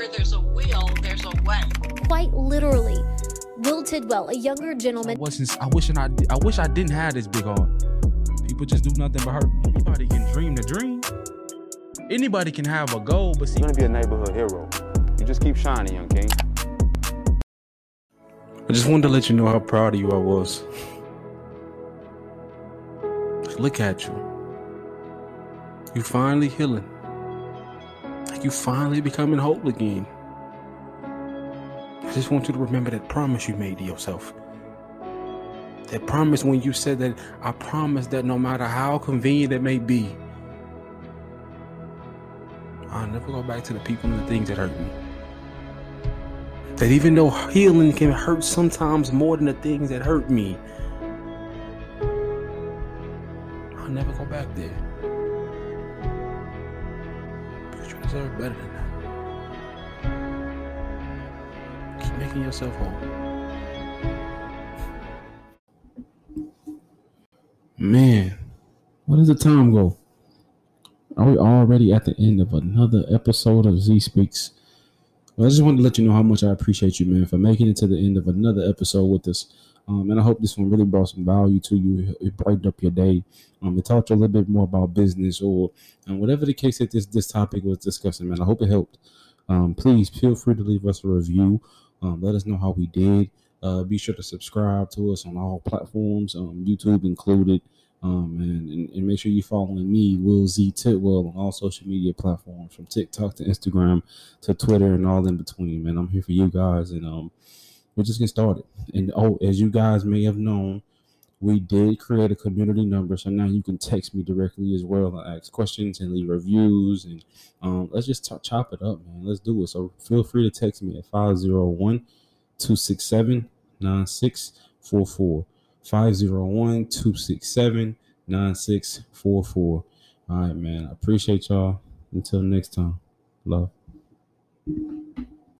Where there's a will, there's a way. Quite literally. Will Tidwell, a younger gentleman. I wasn't. I wish I. I wish I didn't have this big heart. People just do nothing but hurt. Anybody can dream the dream. Anybody can have a goal, but see, You're gonna be a neighborhood hero. You just keep shining, young king. I just wanted to let you know how proud of you I was. Look at you. You finally healing. Like you finally becoming whole again. I just want you to remember that promise you made to yourself. That promise when you said that I promise that no matter how convenient it may be, I'll never go back to the people and the things that hurt me. That even though healing can hurt sometimes more than the things that hurt me, I'll never go back there. Because you deserve better than that. Keep making yourself whole. Man, where does the time go? Are we already at the end of another episode of Zee Speaks? Well, I just wanted to let you know how much I appreciate you, man, for making it to the end of another episode with us. Um, and I hope this one really brought some value to you. It brightened up your day. Um, it taught you a little bit more about business or and whatever the case that this this topic was discussing, man. I hope it helped. Um, please feel free to leave us a review. Um, let us know how we did. Uh, be sure to subscribe to us on all platforms, um, YouTube included. Um, and, and, and make sure you're following me, Will Zee Tidwell, on all social media platforms from TikTok to Instagram to Twitter and all in between, man. I'm here for you guys, and um, we'll just get started. And oh, as you guys may have known, we did create a community number, so now you can text me directly as well and ask questions and leave reviews, and um, let's just t- chop it up, man. Let's do it. So feel free to text me at 501 267 9644. 501 267 9644. All right, man. I appreciate y'all. Until next time. Love.